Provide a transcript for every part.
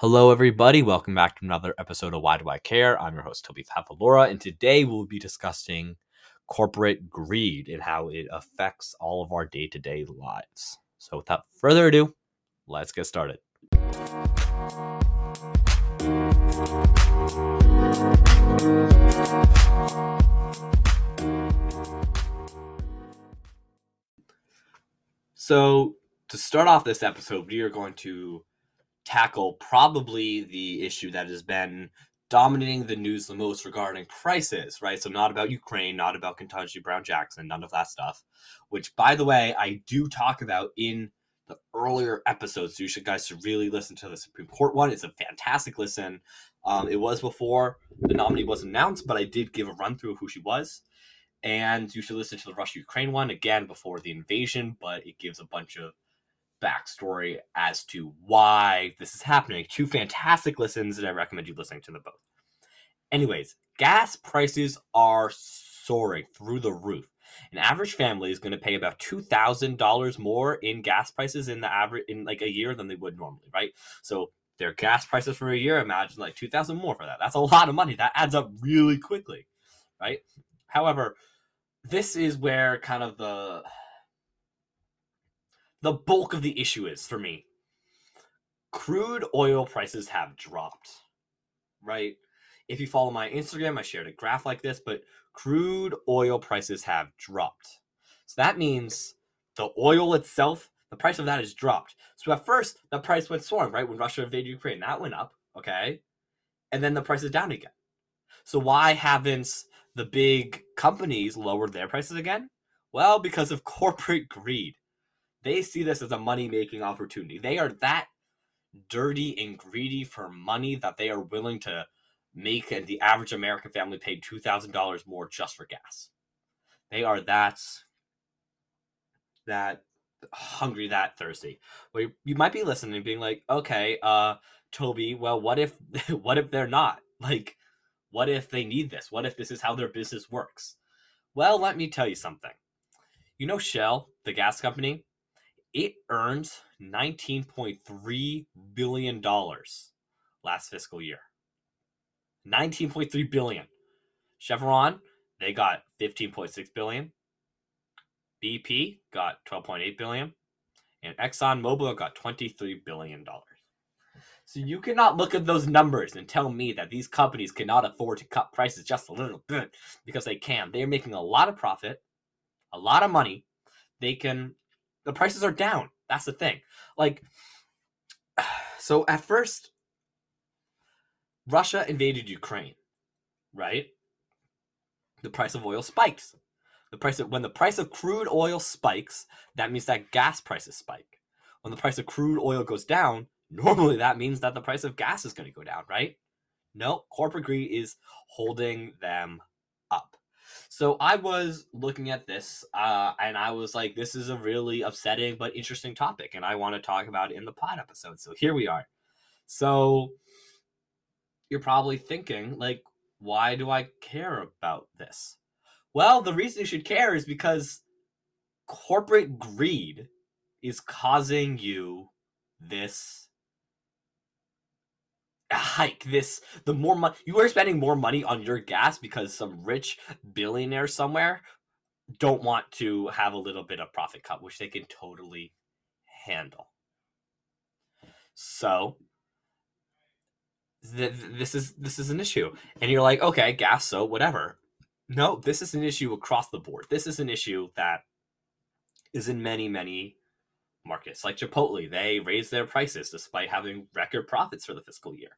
Hello, everybody. Welcome back to another episode of Why Do I Care? I'm your host, Toby Papalora, and today we'll be discussing corporate greed and how it affects all of our day to day lives. So, without further ado, let's get started. So, to start off this episode, we are going to tackle probably the issue that has been dominating the news the most regarding prices, right? So, not about Ukraine, not about Ketanji Brown Jackson, none of that stuff, which, by the way, I do talk about in the earlier episodes. So, you should guys should really listen to the Supreme Court one. It's a fantastic listen. Um, it was before the nominee was announced, but I did give a run through of who she was. And you should listen to the Russia Ukraine one again before the invasion, but it gives a bunch of backstory as to why this is happening. Two fantastic listens, and I recommend you listening to them both. Anyways, gas prices are soaring through the roof. An average family is going to pay about two thousand dollars more in gas prices in the average in like a year than they would normally, right? So their gas prices for a year, imagine like two thousand more for that. That's a lot of money. That adds up really quickly, right? However, this is where kind of the the bulk of the issue is for me. Crude oil prices have dropped, right? If you follow my Instagram, I shared a graph like this, but crude oil prices have dropped. So that means the oil itself, the price of that has dropped. So at first, the price went soaring, right? When Russia invaded Ukraine, that went up, okay? And then the price is down again. So why haven't the big companies lowered their prices again? Well, because of corporate greed. They see this as a money making opportunity. They are that dirty and greedy for money that they are willing to make the average American family pay $2,000 more just for gas. They are that that hungry, that thirsty. Well, you might be listening and being like, okay, uh, Toby, well, what if what if they're not? Like, what if they need this? What if this is how their business works? Well, let me tell you something. You know Shell, the gas company, it earned $19.3 billion last fiscal year. 19.3 billion. Chevron, they got 15.6 billion. BP got 12.8 billion. And ExxonMobil got 23 billion dollars. So you cannot look at those numbers and tell me that these companies cannot afford to cut prices just a little bit because they can. They are making a lot of profit, a lot of money. They can the prices are down. That's the thing. Like, so at first, Russia invaded Ukraine, right? The price of oil spikes. The price of when the price of crude oil spikes, that means that gas prices spike. When the price of crude oil goes down, normally that means that the price of gas is going to go down, right? No, corporate greed is holding them up. So I was looking at this uh, and I was like, this is a really upsetting but interesting topic, and I want to talk about it in the pod episode. So here we are. So you're probably thinking, like, why do I care about this? Well, the reason you should care is because corporate greed is causing you this hike this the more money you are spending more money on your gas because some rich billionaire somewhere don't want to have a little bit of profit cut which they can totally handle. So th- this is this is an issue. And you're like okay gas so whatever. No this is an issue across the board. This is an issue that is in many many markets like Chipotle, they raised their prices despite having record profits for the fiscal year.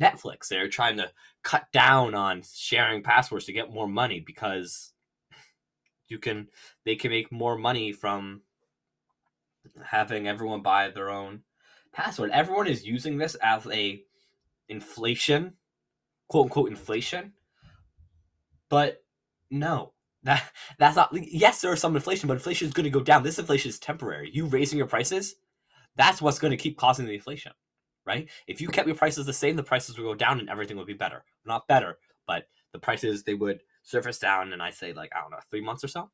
Netflix, they're trying to cut down on sharing passwords to get more money because you can they can make more money from having everyone buy their own password. Everyone is using this as a inflation, quote unquote inflation. But no, that that's not. Yes, there is some inflation, but inflation is going to go down. This inflation is temporary. You raising your prices, that's what's going to keep causing the inflation, right? If you kept your prices the same, the prices would go down and everything would be better. Not better, but the prices they would surface down and I say like I don't know three months or so.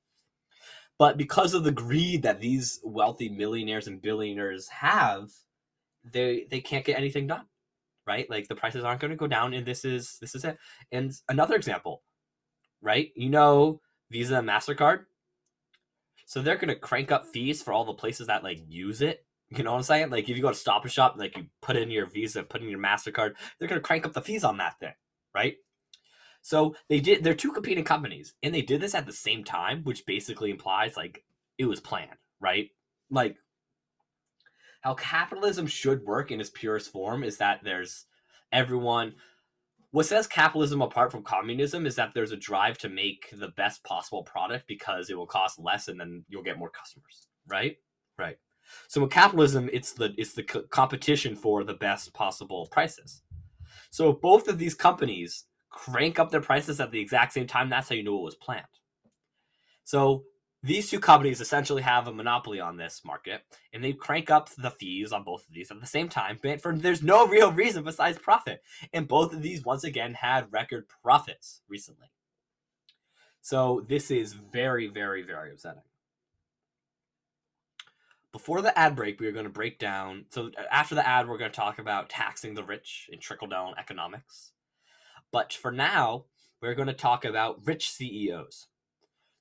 But because of the greed that these wealthy millionaires and billionaires have, they they can't get anything done. right? Like the prices aren't going to go down, and this is this is it. And another example, right? You know, Visa and Mastercard. So they're to crank up fees for all the places that like use it. You know what I'm saying? Like if you go to Stop and Shop, like you put in your Visa, put in your Mastercard, they're to crank up the fees on that thing, right? So they did. They're two competing companies, and they did this at the same time, which basically implies like it was planned, right? Like how capitalism should work in its purest form is that there's everyone what sets capitalism apart from communism is that there's a drive to make the best possible product because it will cost less and then you'll get more customers right? Right. So in capitalism it's the it's the co- competition for the best possible prices. So if both of these companies crank up their prices at the exact same time that's how you know it was planned. So these two companies essentially have a monopoly on this market and they crank up the fees on both of these at the same time but for there's no real reason besides profit. And both of these once again had record profits recently. So this is very very very upsetting. Before the ad break we are going to break down so uh, after the ad we're going to talk about taxing the rich and trickle down economics. But for now we're going to talk about rich ceos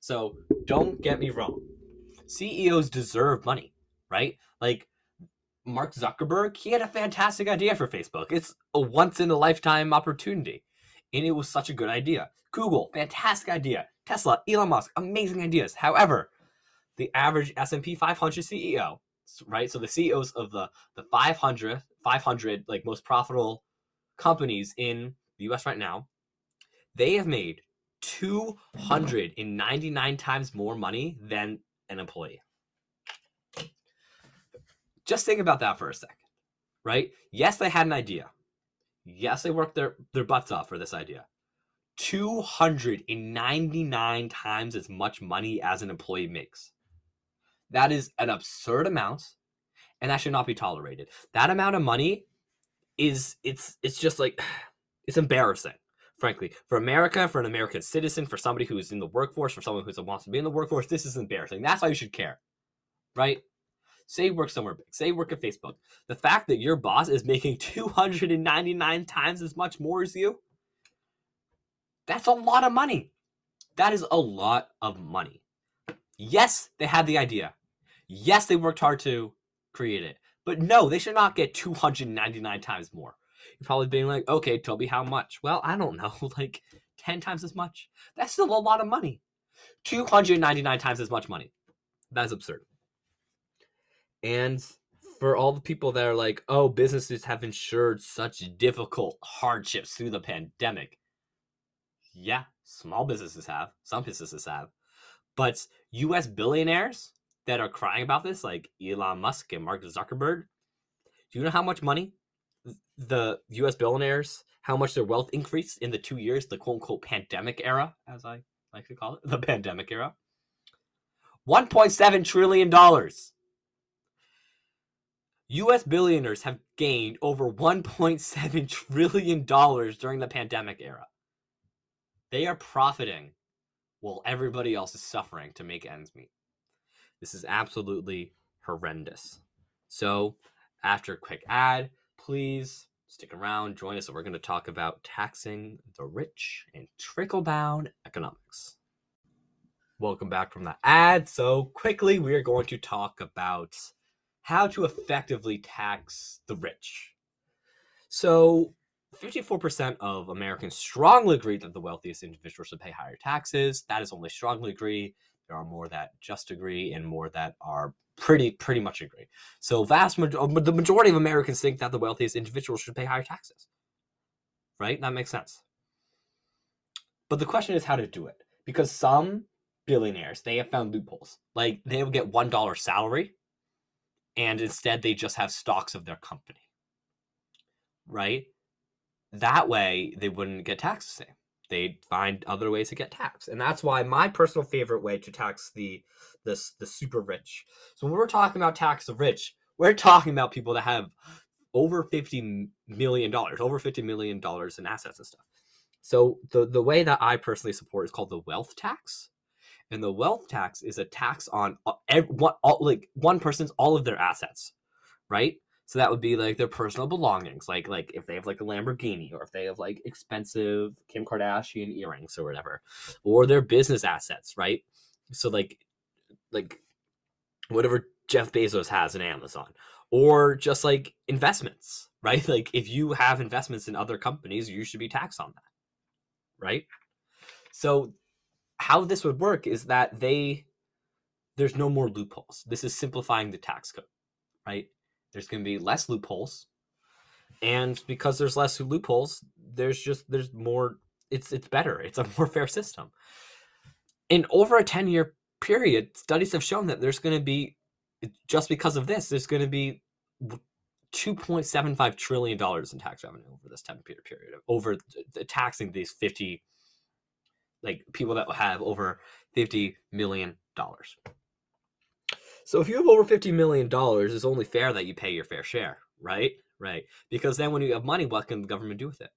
so don't get me wrong. CEOs deserve money, right? Like Mark Zuckerberg, he had a fantastic idea for Facebook. It's a once in a lifetime opportunity. And it was such a good idea. Google, fantastic idea. Tesla, Elon Musk, amazing ideas. However, the average S&P 500 CEO, right? So the CEOs of the the 500 500 like most profitable companies in the US right now, they have made 299 times more money than an employee. Just think about that for a second, right? Yes, they had an idea. Yes, they worked their, their butts off for this idea. 299 times as much money as an employee makes. That is an absurd amount, and that should not be tolerated. That amount of money is it's it's just like it's embarrassing frankly, for America, for an American citizen, for somebody who is in the workforce, for someone who wants to be in the workforce, this is embarrassing. That's why you should care, right? Say work somewhere big. Say work at Facebook. The fact that your boss is making 299 times as much more as you, that's a lot of money. That is a lot of money. Yes, they had the idea. Yes, they worked hard to create it. But no, they should not get 299 times more. You're probably being like, okay, Toby, how much? Well, I don't know, like 10 times as much. That's still a lot of money. 299 times as much money. That's absurd. And for all the people that are like, oh, businesses have ensured such difficult hardships through the pandemic. Yeah, small businesses have, some businesses have. But US billionaires that are crying about this, like Elon Musk and Mark Zuckerberg, do you know how much money the U.S. billionaires how much their wealth increased in the two years, the quote unquote pandemic era, as I like to call it, the pandemic era. $1.7 trillion. US billionaires have gained over $1.7 trillion during the pandemic era. They are profiting while everybody else is suffering to make ends meet. This is absolutely horrendous. So, after a quick ad, please stick around, join us, we're going to talk about taxing the rich and trickle down economics. Welcome back from the ad. So, quickly, we are going to talk about how to effectively tax the rich. So, 54% of Americans strongly agree that the wealthiest individuals should pay higher taxes. That is only strongly agree. There are more that just agree and more that are pretty pretty much agree. So vast uh, the majority of Americans think that the wealthiest individuals should pay higher taxes. Right? That makes sense. But the question is how to do it because some billionaires they have found loopholes. Like they will get one dollar salary, and instead they just have stocks of their company. Right? That way they wouldn't get taxed the same they'd find other ways to get taxed. And that's why my personal favorite way to tax the this the super rich. So when we're talking about tax the rich, we're talking about people that have over 50 million dollars, over 50 million dollars in assets and stuff. So the the way that I personally support is called the wealth tax. And the wealth tax is a tax on uh, every, one, all, like one person's all of their assets, right? So that would be like their personal belongings, like like if they have like a Lamborghini or if they have like expensive Kim Kardashian earrings or whatever, or their business assets, right? So like like whatever Jeff Bezos has in Amazon, or just like investments, right? Like if you have investments in other companies, you should be taxed on that, right? So how this would work is that they there's no more loopholes. This is simplifying the tax code, right? There's going to be less loopholes. And because there's less loopholes, there's just there's more it's it's better. It's a more fair system. In over a 10-year period, studies have shown that there's going to be just because of this, there's going to be 2.75 trillion dollars in tax revenue over this 10 year period over taxing these 50 like people that will have over 50 million dollars so if you have over 50 million dollars it's only fair that you pay your fair share right right because then when you have money what can the government do with it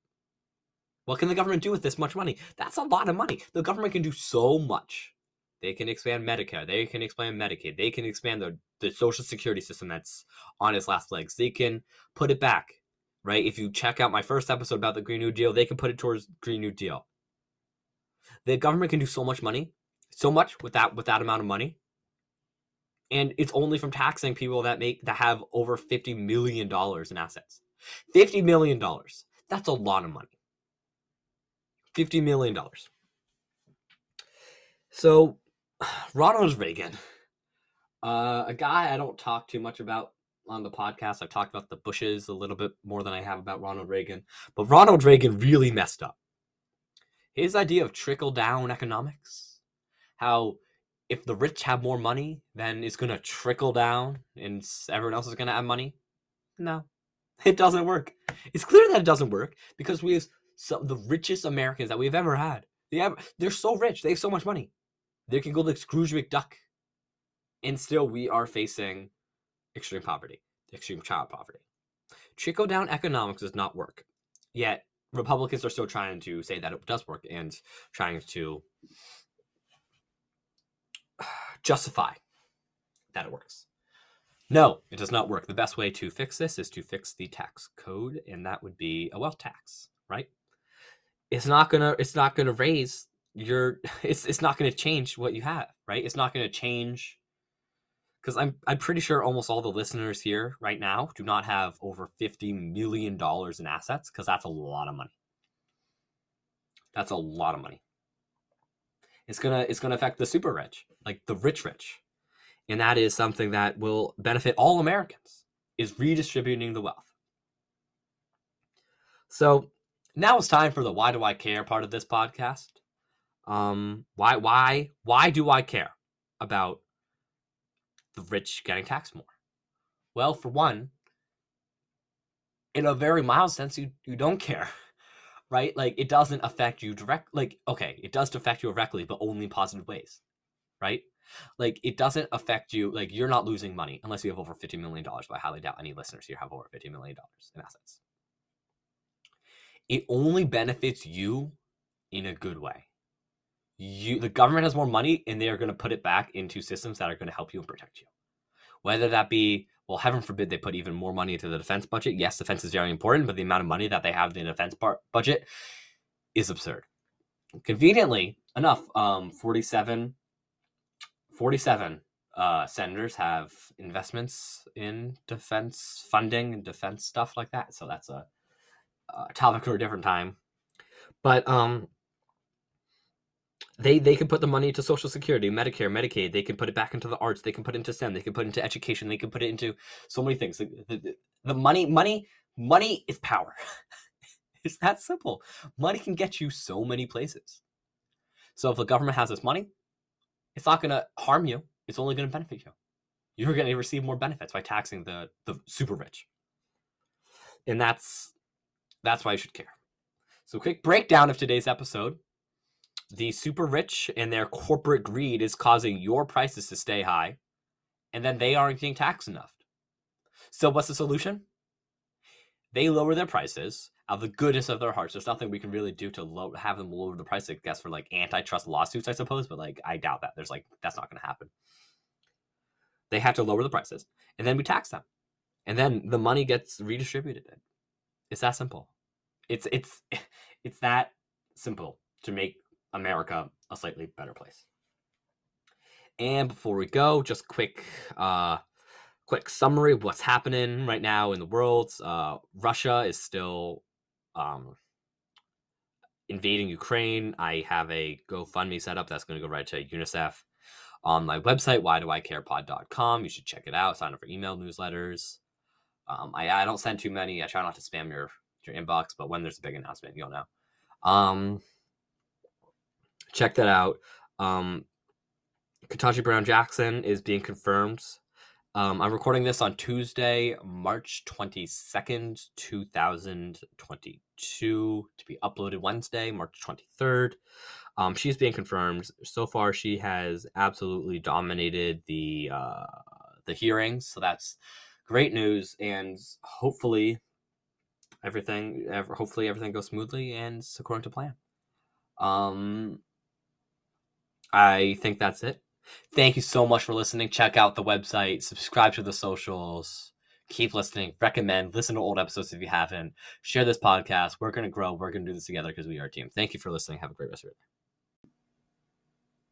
what can the government do with this much money that's a lot of money the government can do so much they can expand Medicare. They can expand Medicaid. They can expand the, the social security system that's on its last legs. They can put it back, right? If you check out my first episode about the Green New Deal, they can put it towards Green New Deal. The government can do so much money, so much with that with that amount of money. And it's only from taxing people that make that have over 50 million dollars in assets. 50 million dollars. That's a lot of money. 50 million dollars. So Ronald Reagan, uh, a guy I don't talk too much about on the podcast. I've talked about the Bushes a little bit more than I have about Ronald Reagan, but Ronald Reagan really messed up. His idea of trickle down economics, how if the rich have more money, then it's going to trickle down and everyone else is going to have money. No, it doesn't work. It's clear that it doesn't work because we have some the richest Americans that we've ever had. They have, they're so rich. They have so much money. They can go like Scrooge McDuck. And still, we are facing extreme poverty, extreme child poverty. Trickle down economics does not work. Yet, Republicans are still trying to say that it does work and trying to justify that it works. No, it does not work. The best way to fix this is to fix the tax code, and that would be a wealth tax, right? It's not gonna it's not gonna raise you're it's it's not to change what you have, right? It's not to change because I'm I'm pretty sure almost all the listeners here right now do not have over fifty million dollars in assets because that's a lot of money. That's a lot of money. It's gonna it's gonna affect the super rich, like the rich rich, and that is something that will benefit all Americans. Is redistributing the wealth. So now it's time for the why do I care part of this podcast. Um, why, why, why do I care about the rich getting taxed more? Well, for one, in a very mild sense, you you don't care, right? Like it doesn't affect you direct. Like okay, it does affect you directly, but only in positive ways, right? Like it doesn't affect you. Like you're not losing money unless you have over fifty million dollars. But I highly doubt any listeners here have over fifty million dollars in assets. It only benefits you in a good way you the government has more money and they are going to put it back into systems that are going to help you and protect you whether that be well heaven forbid they put even more money into the defense budget. Yes defense is very important but the amount of money that they have in the defense part budget is absurd. Conveniently enough um 47 47 uh, senators have investments in defense funding and defense stuff like that. So that's a, a topic for a different time. But um they they can put the money into social security medicare medicaid. They can put it back into the arts. They can put it into stem. They can put it into education. They can put it into so many things. The, the, the money money money is power. It's that simple. Money can get you so many places. So if the government has this money it's not going to harm you. It's only going to benefit you. You're going to receive more benefits by taxing the the super rich. And that's that's why you should care. So quick breakdown of today's episode the super rich and their corporate greed is causing your prices to stay high, and then they aren't getting taxed enough. So, what's the solution? They lower their prices out of the goodness of their hearts. There's nothing we can really do to have them lower the price, I guess, for like antitrust lawsuits, I suppose, but like, I doubt that. There's like, that's not going to happen. They have to lower the prices, and then we tax them. and then the money gets redistributed. It's that simple. It's it's it's that simple to make America a slightly better place. And before we go, just quick uh quick summary of what's happening right now in the world. Uh Russia is still um invading Ukraine. I have a GoFundMe set up that's going to go right to UNICEF on my website, why do I care You should check it out. Sign up for email newsletters. Um, I, I don't send too many. I try not to spam your, your inbox, but when there's a big announcement, you'll know. Um, check that out. Um, Brown Jackson is being confirmed. Um, I'm recording this on Tuesday, March 22nd, 2022, to be uploaded Wednesday, March 23rd. Um, she's being confirmed. So far, she has absolutely dominated the uh, the hearings, so that's great news. And hopefully, everything, hopefully everything goes smoothly and according to plan. Um, I think that's it. Thank you so much for listening. Check out the website, subscribe to the socials, keep listening, recommend, listen to old episodes if you haven't. Share this podcast. We're going to grow. We're going to do this together because we are a team. Thank you for listening. Have a great rest of your day.